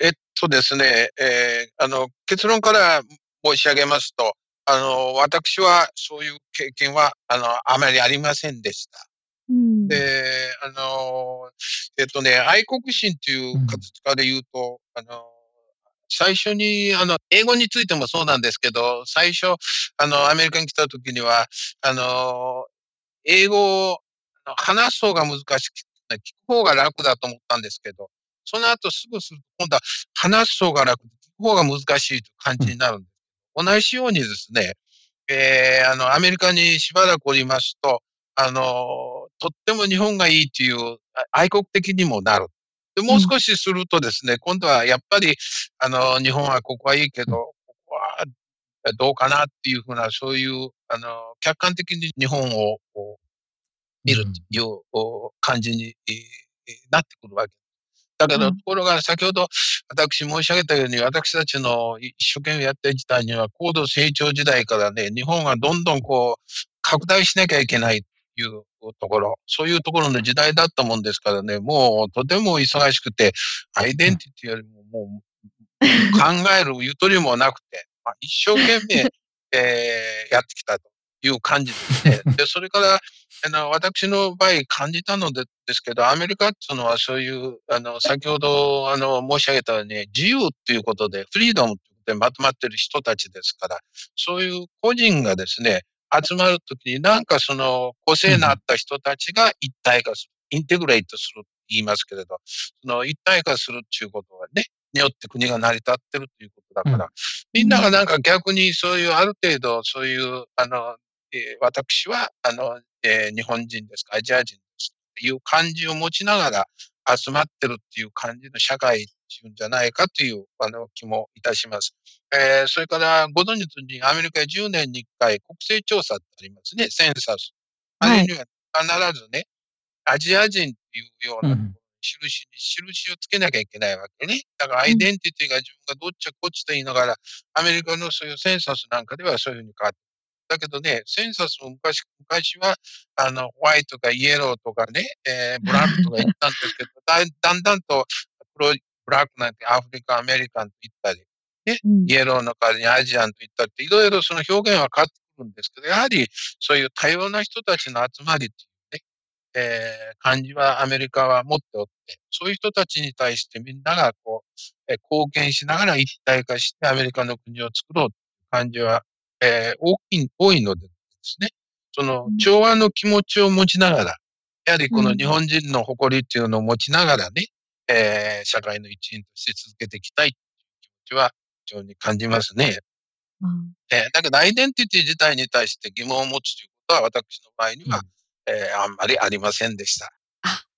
えっとですね、えー、あの、結論から申し上げますと、あの、私はそういう経験は、あの、あまりありませんでした。うん、で、あの、えっとね、愛国心という形から言うと、うん、あの、最初に、あの、英語についてもそうなんですけど、最初、あの、アメリカに来た時には、あの、英語を話す方が難しくて、聞く方が楽だと思ったんですけど、その後すぐすると、今度は話す方が楽、聞く方が難しいという感じになるんです。同じようにですね、えー、あの、アメリカにしばらくおりますと、あの、とっても日本がいいという愛国的にもなる。で、もう少しするとですね、うん、今度はやっぱり、あの、日本はここはいいけど、ここはどうかなっていうふうな、そういう、あの、客観的に日本を見るという感じになってくるわけ。だけど、ところが先ほど私申し上げたように、私たちの一生懸命やってる時代には、高度成長時代からね、日本がどんどんこう、拡大しなきゃいけない。というところ、そういうところの時代だったもんですからね、もうとても忙しくて、アイデンティティよりももう考えるゆとりもなくて、まあ、一生懸命、えー、やってきたという感じですね。で、それから、あの、私の場合感じたのでですけど、アメリカっていうのはそういう、あの、先ほど、あの、申し上げたように、自由っていうことで、フリードムでまとまってる人たちですから、そういう個人がですね、集まるときになんかその個性のあった人たちが一体化する、インテグレートするって言いますけれど、その一体化するっていうことがね、によって国が成り立ってるということだから、うん、みんながなんか逆にそういうある程度そういう、あの、えー、私は、あの、えー、日本人ですか、アジア人ですという感じを持ちながら集まってるっていう感じの社会っていうんじゃないかという、あの、気もいたします。えー、それから、ご存知のにアメリカ10年に1回国勢調査ってありますね、センサス。あれには必ずね、アジア人っていうような印に印をつけなきゃいけないわけね。だからアイデンティティが自分がどっちかこっちと言いながら、アメリカのそういうセンサスなんかではそういうふうに変わってだけどね、センサスも昔、昔は、あの、ホワイトかイエローとかね、えー、ブラックとか言ったんですけど、だだんだんと、プロ、ブラックなんてアフリカ、アメリカンと言ったり、ね、うん、イエローの代わりにアジアンと言ったりって、いろいろその表現は変わってくるんですけど、やはりそういう多様な人たちの集まりっていうね、えー、感じはアメリカは持っておって、そういう人たちに対してみんながこう、えー、貢献しながら一体化してアメリカの国を作ろうという感じはえー、大きい、多いのでですね、その、調和の気持ちを持ちながら、やはりこの日本人の誇りっていうのを持ちながらね、えー、社会の一員として続けていきたいという気持ちは非常に感じますね。うん、えー、だけど、アイデンティティ自体に対して疑問を持つということは、私の場合には、うん、えー、あんまりありませんでした。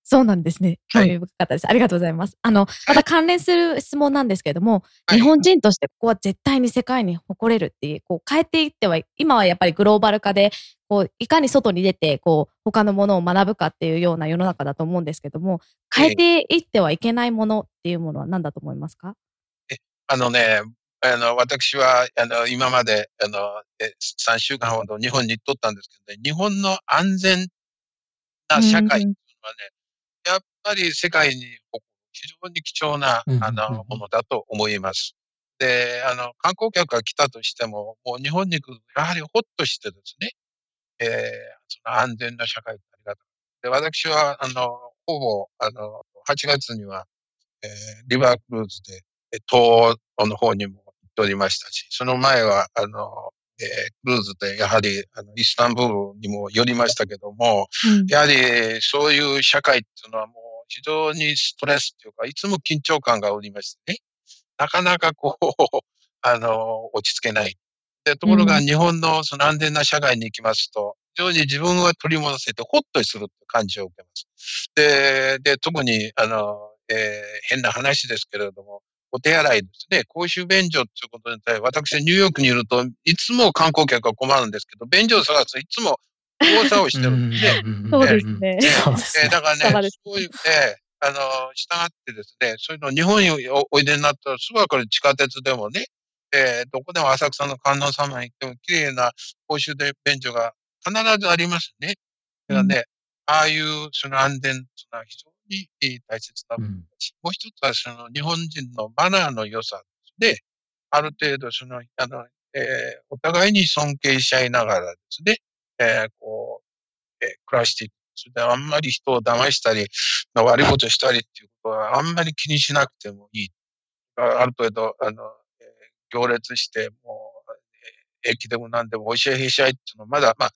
そうなんですね。興味深かったです。はい、ありがとうございます。あの、また関連する質問なんですけれども、はい、日本人としてここは絶対に世界に誇れるっていう、こう変えていっては、今はやっぱりグローバル化で、こう、いかに外に出て、こう、他のものを学ぶかっていうような世の中だと思うんですけども、変えていってはいけないものっていうものは何だと思いますか？え、あのね、あの、私は、あの、今まで、あの、3週間ほど日本に行っとったんですけどね、日本の安全な社会っていうのはね、やっぱり世界に非常に貴重な、あの、ものだと思います。で、あの、観光客が来たとしても、もう日本に来ると、やはりほっとしてですね、えー、その安全な社会ありがたい。で、私は、あの、ほぼ、あの、8月には、えー、リバークルーズで、東欧の方にも行っておりましたし、その前は、あの、えー、クルーズでやはりあのイスタンブールにも寄りましたけども、うん、やはりそういう社会っていうのはもう非常にストレスっていうか、いつも緊張感がおりましてね、なかなかこう、あの、落ち着けない。で、ところが日本のその安全な社会に行きますと、非常に自分を取り戻せてほっとするって感じを受けます。で、で、特に、あの、えー、変な話ですけれども、お手洗いですね、公衆便所っていうことに対して、私ニューヨークにいるといつも観光客が困るんですけど、便所を探すといつも大騒ぎしてる。ん。で、そうですね。えだからね、そういう、ね、あの、従ってですね、そういうの日本においでになったら、すぐわかる地下鉄でもね、えー、どこでも浅草の観音様に行っても、綺麗な公衆で便所が必ずありますね。だからね、ああいうその安全というのは非常に大切だし、もう一つはその日本人のマナーの良さで、ある程度その、あの、えー、お互いに尊敬し合いながらですね、えー、こう、えー、暮らしていく。それであんまり人を騙したり、悪いことしたりっていうことはあんまり気にしなくてもいい。ある程度、あの、えー、行列して、もう、えー、駅でも何でも教えへし合いっていうのはまだ、まあ、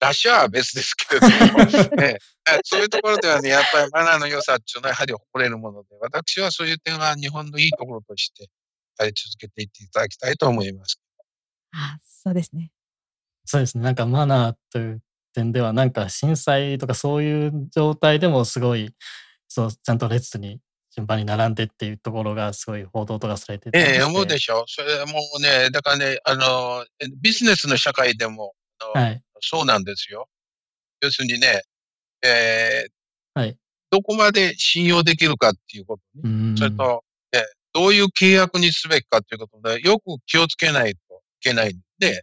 ラッシュは別ですけれども、ね、そういうところではね、やっぱりマナーの良さっていうのはやはり誇れるもので、私はそういう点は日本のいいところとしてやり続けていっていただきたいと思います。あそうですね。そうですね。なんかマナーという点では、なんか震災とかそういう状態でもすごい、そう、ちゃんと列に順番に並んでっていうところがすごい報道とかされてて。ええ思うでしょ。それもうね、だからね、あの、ビジネスの社会でも、はい、そうなんですよ。要するにね、えー、はい、どこまで信用できるかっていうことね。それと、えー、どういう契約にすべきかっていうことで、よく気をつけないといけないんで、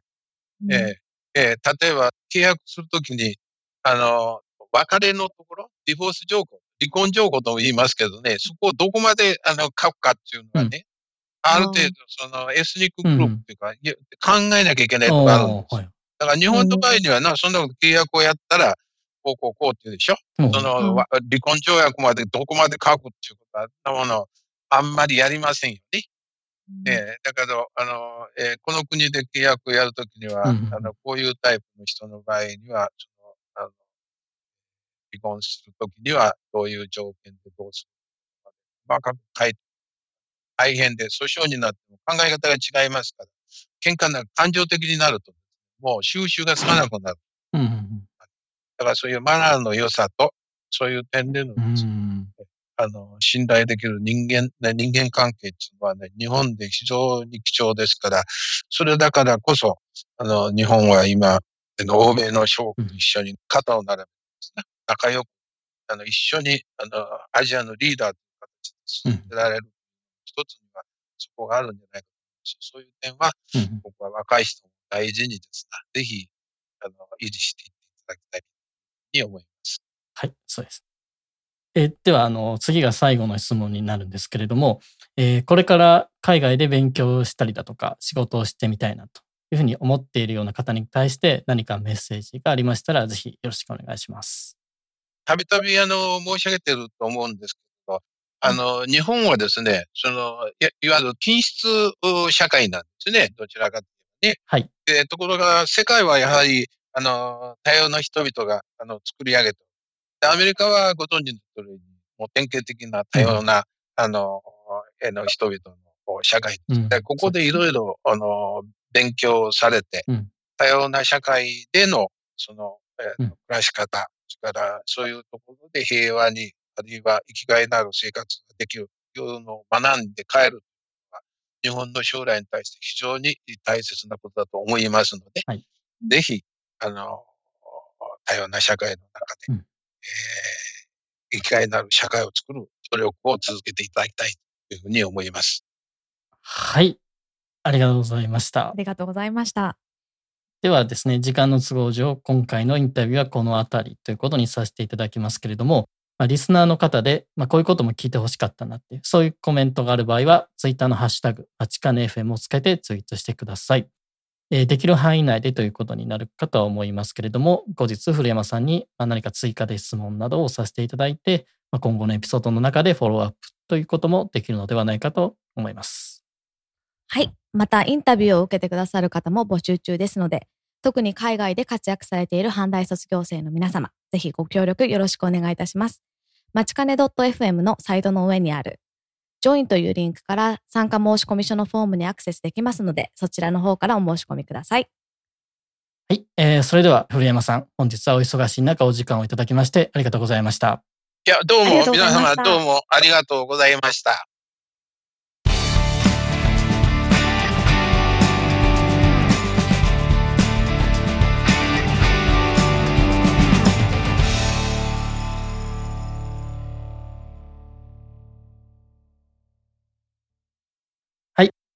うん、えー、えー、例えば契約するときに、あの、別れのところ、ディフォース条項、離婚条項とも言いますけどね、そこをどこまであの書くかっていうのはね、うん、ある程度そのエスニックグループっていうか、うん、考えなきゃいけないとかあるんですよ。だから日本の場合にはな、そんな契約をやったら、こうこうこうって言うでしょ、うん、その、離婚条約までどこまで書くっていうことは、あんなもの、あんまりやりませんよね。えー、だけど、あの、えー、この国で契約をやるときには、うん、あの、こういうタイプの人の場合には、その、あの、離婚するときには、どういう条件でどうするか、細かく書いて、大変で、訴訟になっても考え方が違い。ますから、喧嘩な感情的になると、もう収集がつかなくなる。うん、だからそういうマナーの良さと、そういう点での、うん、あの、信頼できる人間、ね、人間関係っていうのはね、日本で非常に貴重ですから、それだからこそ、あの、日本は今、欧米の諸国と一緒に肩を並べてですね、仲良く、あの、一緒に、あの、アジアのリーダーという形で進められる、一つにはそこがあるんじゃないかと思います。そういう点は、僕は若い人も大事にですね、ぜひ、あの、維持していっていただきたいに思います。はい、そうです。えでは、あの、次が最後の質問になるんですけれども、えー、これから海外で勉強したりだとか、仕事をしてみたいなというふうに思っているような方に対して何かメッセージがありましたら、ぜひよろしくお願いします。たびたび、あの、申し上げてると思うんですけど、あの、日本はですね、その、いわゆる均質社会なんですね。どちらかというとね。はい。えところが、世界はやはり、あの、多様な人々が、あの、作り上げてアメリカはご存知の通りに、もう典型的な多様な、うん、あの、えの人々の社会。です。うん、ここでいろいろ、あの、勉強されて、うん、多様な社会での、その、えー、暮らし方、それからそういうところで平和に、あるいは生きがいのある生活ができるというのを学んで帰る日本の将来に対して非常に大切なことだと思いますので、はい、ぜひ、あの、多様な社会の中で、うんえー、生きがいのある社会を作る努力を続けていただきたいというふうに思います。はい。ありがとうございました。ありがとうございました。ではですね、時間の都合上、今回のインタビューはこの辺りということにさせていただきますけれども、まあ、リスナーの方で、まあ、こういうことも聞いてほしかったなっていう、そういうコメントがある場合は、ツイッターのハッシュタグ、バチカネ FM をつけてツイートしてください。えー、できる範囲内でということになるかと思いますけれども、後日古山さんに何か追加で質問などをさせていただいて、今後のエピソードの中でフォローアップということもできるのではないかと思います。はい。また、インタビューを受けてくださる方も募集中ですので、特に海外で活躍されている阪大卒業生の皆様、ぜひご協力よろしくお願いいたします。まちかね .fm のサイトの上にあるジョインというリンクから参加申込書のフォームにアクセスできますので、そちらの方からお申し込みください。はい、えー、それでは古山さん、本日はお忙しい中お時間をいただきましてありがとうございました。いや、どうも皆様どうもありがとうございました。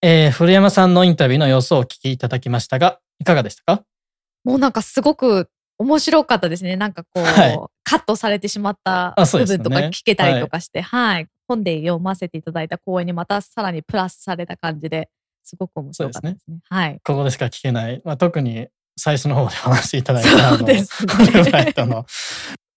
えー、古山さんのインタビューの様子をお聞きいただきましたが、いかがでしたか？もうなんかすごく面白かったですね。なんかこう、はい。カットされてしまった部分とか聞けたりとかして、はい、本で読ませていただいた講演にまたさらにプラスされた感じですごく面白かったですね。はい。ここでしか聞けない、まあ、特に最初の方でお話しいただいたそうですね。の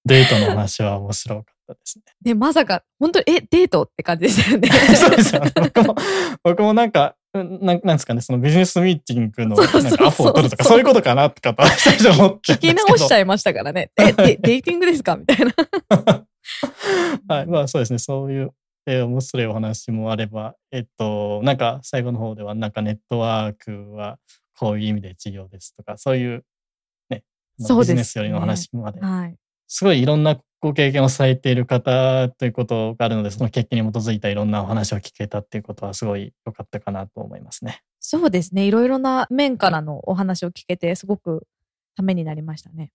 デートの話は面白かったですね。で、まさか、本当に、え、デートって感じでしたよね。そうですよね。僕も、僕もなんか、うんなんなんですかね、そのビジネスミーティングのなんかアポを取るとか、そういうことかなとかと最初思って聞き直しちゃいましたからね。え、でデーティングですか？みたいな。はい、まあそうですね、そういう、えー面白いお話もあれば、えっと、なんか最後の方では、なんかネットワークはこういう意味で重要ですとか、そういう、ね、ビジネスよりの話まで、はい。すごいいろんなご経験をされている方ということがあるので、その経験に基づいたいろんなお話を聞けたっていうことはすごい良かったかなと思いますね。そうですね。いろいろな面からのお話を聞けて、すごくためになりましたね。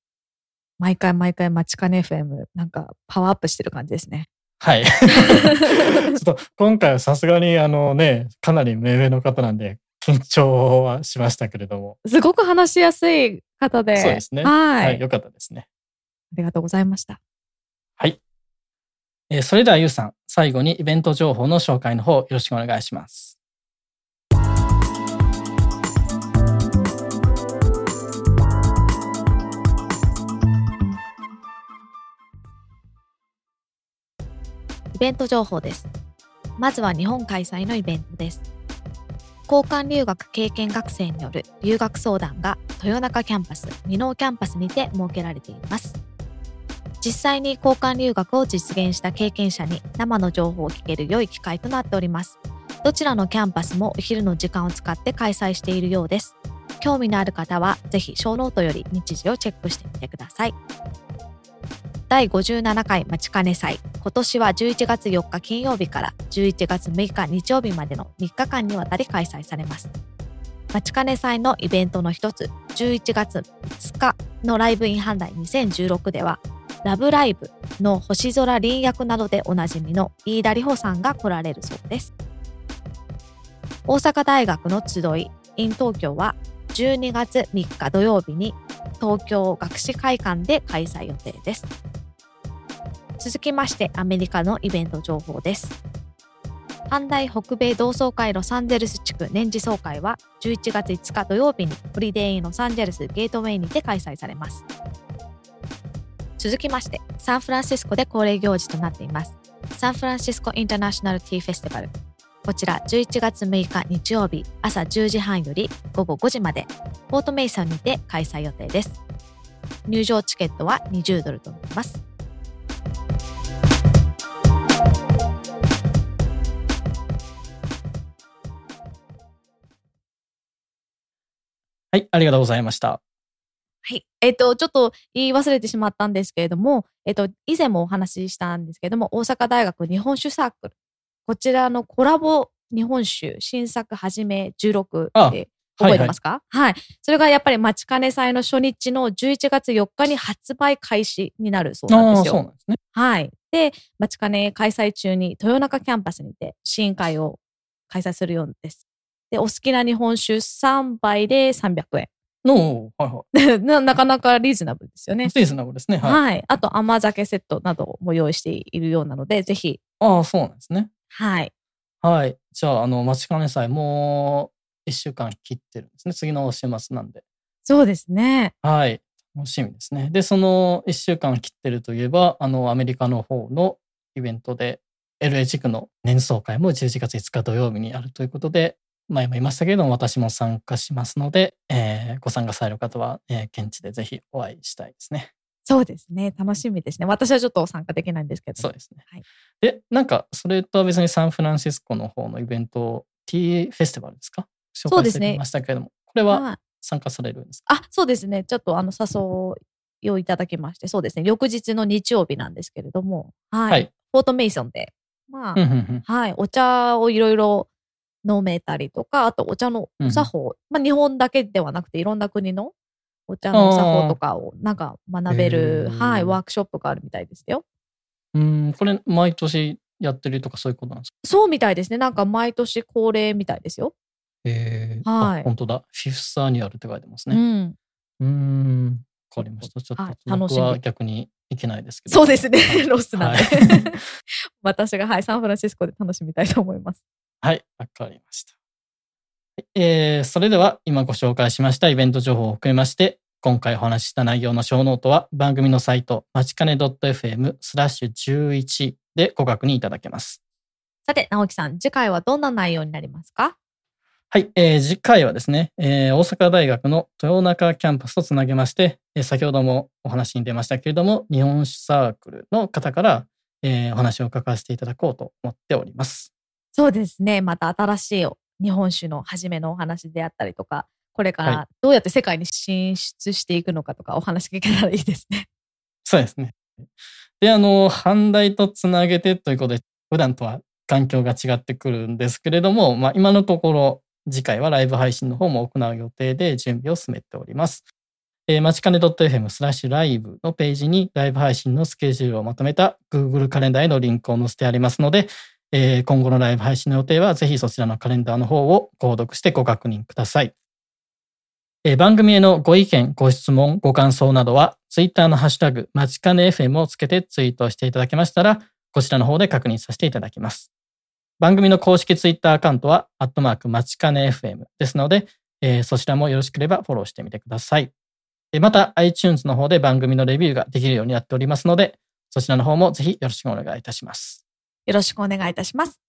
毎回毎回、マチカネ FM、なんかパワーアップしてる感じですね。はい。ちょっと今回はさすがにあのね、かなり目上の方なんで、緊張はしましたけれども、すごく話しやすい方で。そうですね。はい。はい、良かったですね。ありがとうございました。はい。えーそれではゆうさん、最後にイベント情報の紹介の方よろしくお願いします。イベント情報です。まずは日本開催のイベントです。交換留学経験学生による留学相談が豊中キャンパス、箕面キャンパスにて設けられています。実際に交換留学を実現した経験者に生の情報を聞ける良い機会となっております。どちらのキャンパスもお昼の時間を使って開催しているようです。興味のある方はぜひ show note より日時をチェックしてみてください。第57回まちかね祭今年は11月4日金曜日から11月6日日曜日までの3日間にわたり開催されますまちかね祭のイベントの一つ11月5日のライブイン判断2016ではラブライブの星空凛役などでおなじみの飯田里穂さんが来られるそうです大阪大学の集い in 東京は12月3日土曜日に東京学士会館で開催予定です続きましてアメリカのイベント情報です。阪大北米同窓会ロサンゼルス地区年次総会は11月5日土曜日にホリデーインロサンゼルスゲートウェイにて開催されます。続きましてサンフランシスコで恒例行事となっています。サンフランシスコインターナショナルティーフェスティバル。こちら11月6日日曜日朝10時半より午後5時までポートメイソンにて開催予定です。入場チケットは20ドルとなります。はい、ありがとうございました。はい。えっ、と、ちょっと言い忘れてしまったんですけれども、えっ、と、以前もお話ししたんですけれども、大阪大学日本酒サークル。こちらのコラボ日本酒新作はじめ16あって覚えてますか？はい、それがやっぱり待ちかね祭の初日の11月4日に発売開始になるそうなんですよ。そうなんですね。はい。で、待ちかね開催中に豊中キャンパスにて試飲会を開催するようです。で、お好きな日本酒3杯で300円。の、はいは ななかなかリーズナブルですよねい。。リーズナブルですね。はい。はい。あと甘酒セットなども用意しているようなので、ぜひ、ああ、そうなんですね。はい。はい。じゃあ、あの、待ちかね祭、もう1週間切ってるんですね。次の週末なんで。そうですね。はい。楽しみですね。で、その1週間切ってるといえば、あの、アメリカの方のイベントで、LA 地区の年総会も11月5日土曜日にあるということで、前も言いましたけれども、私も参加しますので、えーご参加される方は、えー現地でぜひお会いしたいですね。そうですね。楽しみですね。私はちょっと参加できないんですけど。そうですね。はいで、なんか、それとは別にサンフランシスコの方のイベント、T フェスティバルですか？紹そうですね介してきましたけれども、これははい参加されるんですか？あ、そうですね。ちょっとあの、誘いをいただきまして、そうですね。翌日の日曜日なんですけれども、はい。はいフォートメイソンで、まあ、はい。お茶をいろいろ飲めたりとか、あとお茶のお作法、まあ日本だけではなくていろんな国のお茶のお作法とかをなんか学べる、はい、ワークショップがあるみたいですよ。うん、これ、毎年やってるとかそういうことなんですか？そうみたいですね。なんか毎年恒例みたいですよ。えー、はいあ本当だ。 Fifth Annual って書いてますうね。ん。うーん。かりました。ちょっと、はい僕楽しみは逆に行けないですけど。そうですねは。い ロスなんで。はい 私が、はい、サンフランシスコで楽しみたいと思います。はい、わかりました。はいえーそれでは今ご紹介しましたイベント情報を含めまして、今回お話しした内容の show note は番組のサイト、まちかね .fm スラッシュ11でご確認いただけます。さて、直樹さん、次回はどんな内容になりますか？はい、えー次回はですね、えー大阪大学の豊中キャンパスとつなげまして、えー先ほどもお話に出ましたけれども、日本酒サークルの方から、えーお話を伺わせていただこうと思っております。そうですね。また新しい日本酒の初めのお話であったりとか、これかはらどうやって世界に進出していくのかとかお話聞けたらいいですね。そうですね。で、あの、阪大とつなげてということで、普段とは環境が違ってくるんですけれども、まあ、今のところ、次回はライブ配信の方も行う予定で準備を進めております。えー、まちかね .fm スラッシュライブのページにライブ配信のスケジュールをまとめた Google カレンダーへのリンクを載せてありますので、えー今後のライブ配信の予定はぜひそちらのカレンダーの方を購読してご確認ください。えー番組へのご意見、ご質問、ご感想などは、ツイッターのハッシュタグ、まちかね FM をつけてツイートしていただけましたら、こちらの方で確認させていただきます。番組の公式ツイッターアカウントは、アットマークまちかね FM ですので、えーそちらもよろしければフォローしてみてください。えまた、iTunes の方で番組のレビューができるようになっておりますので、そちらの方もぜひよろしくお願いいたします。よろしくお願いいたします。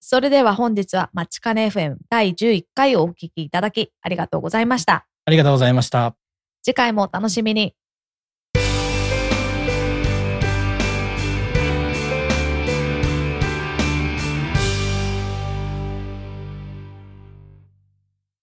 それでは本日はマチカネ FM 第11回をお聞きいただきありがとうございました。ありがとうございました。次回もお楽しみに。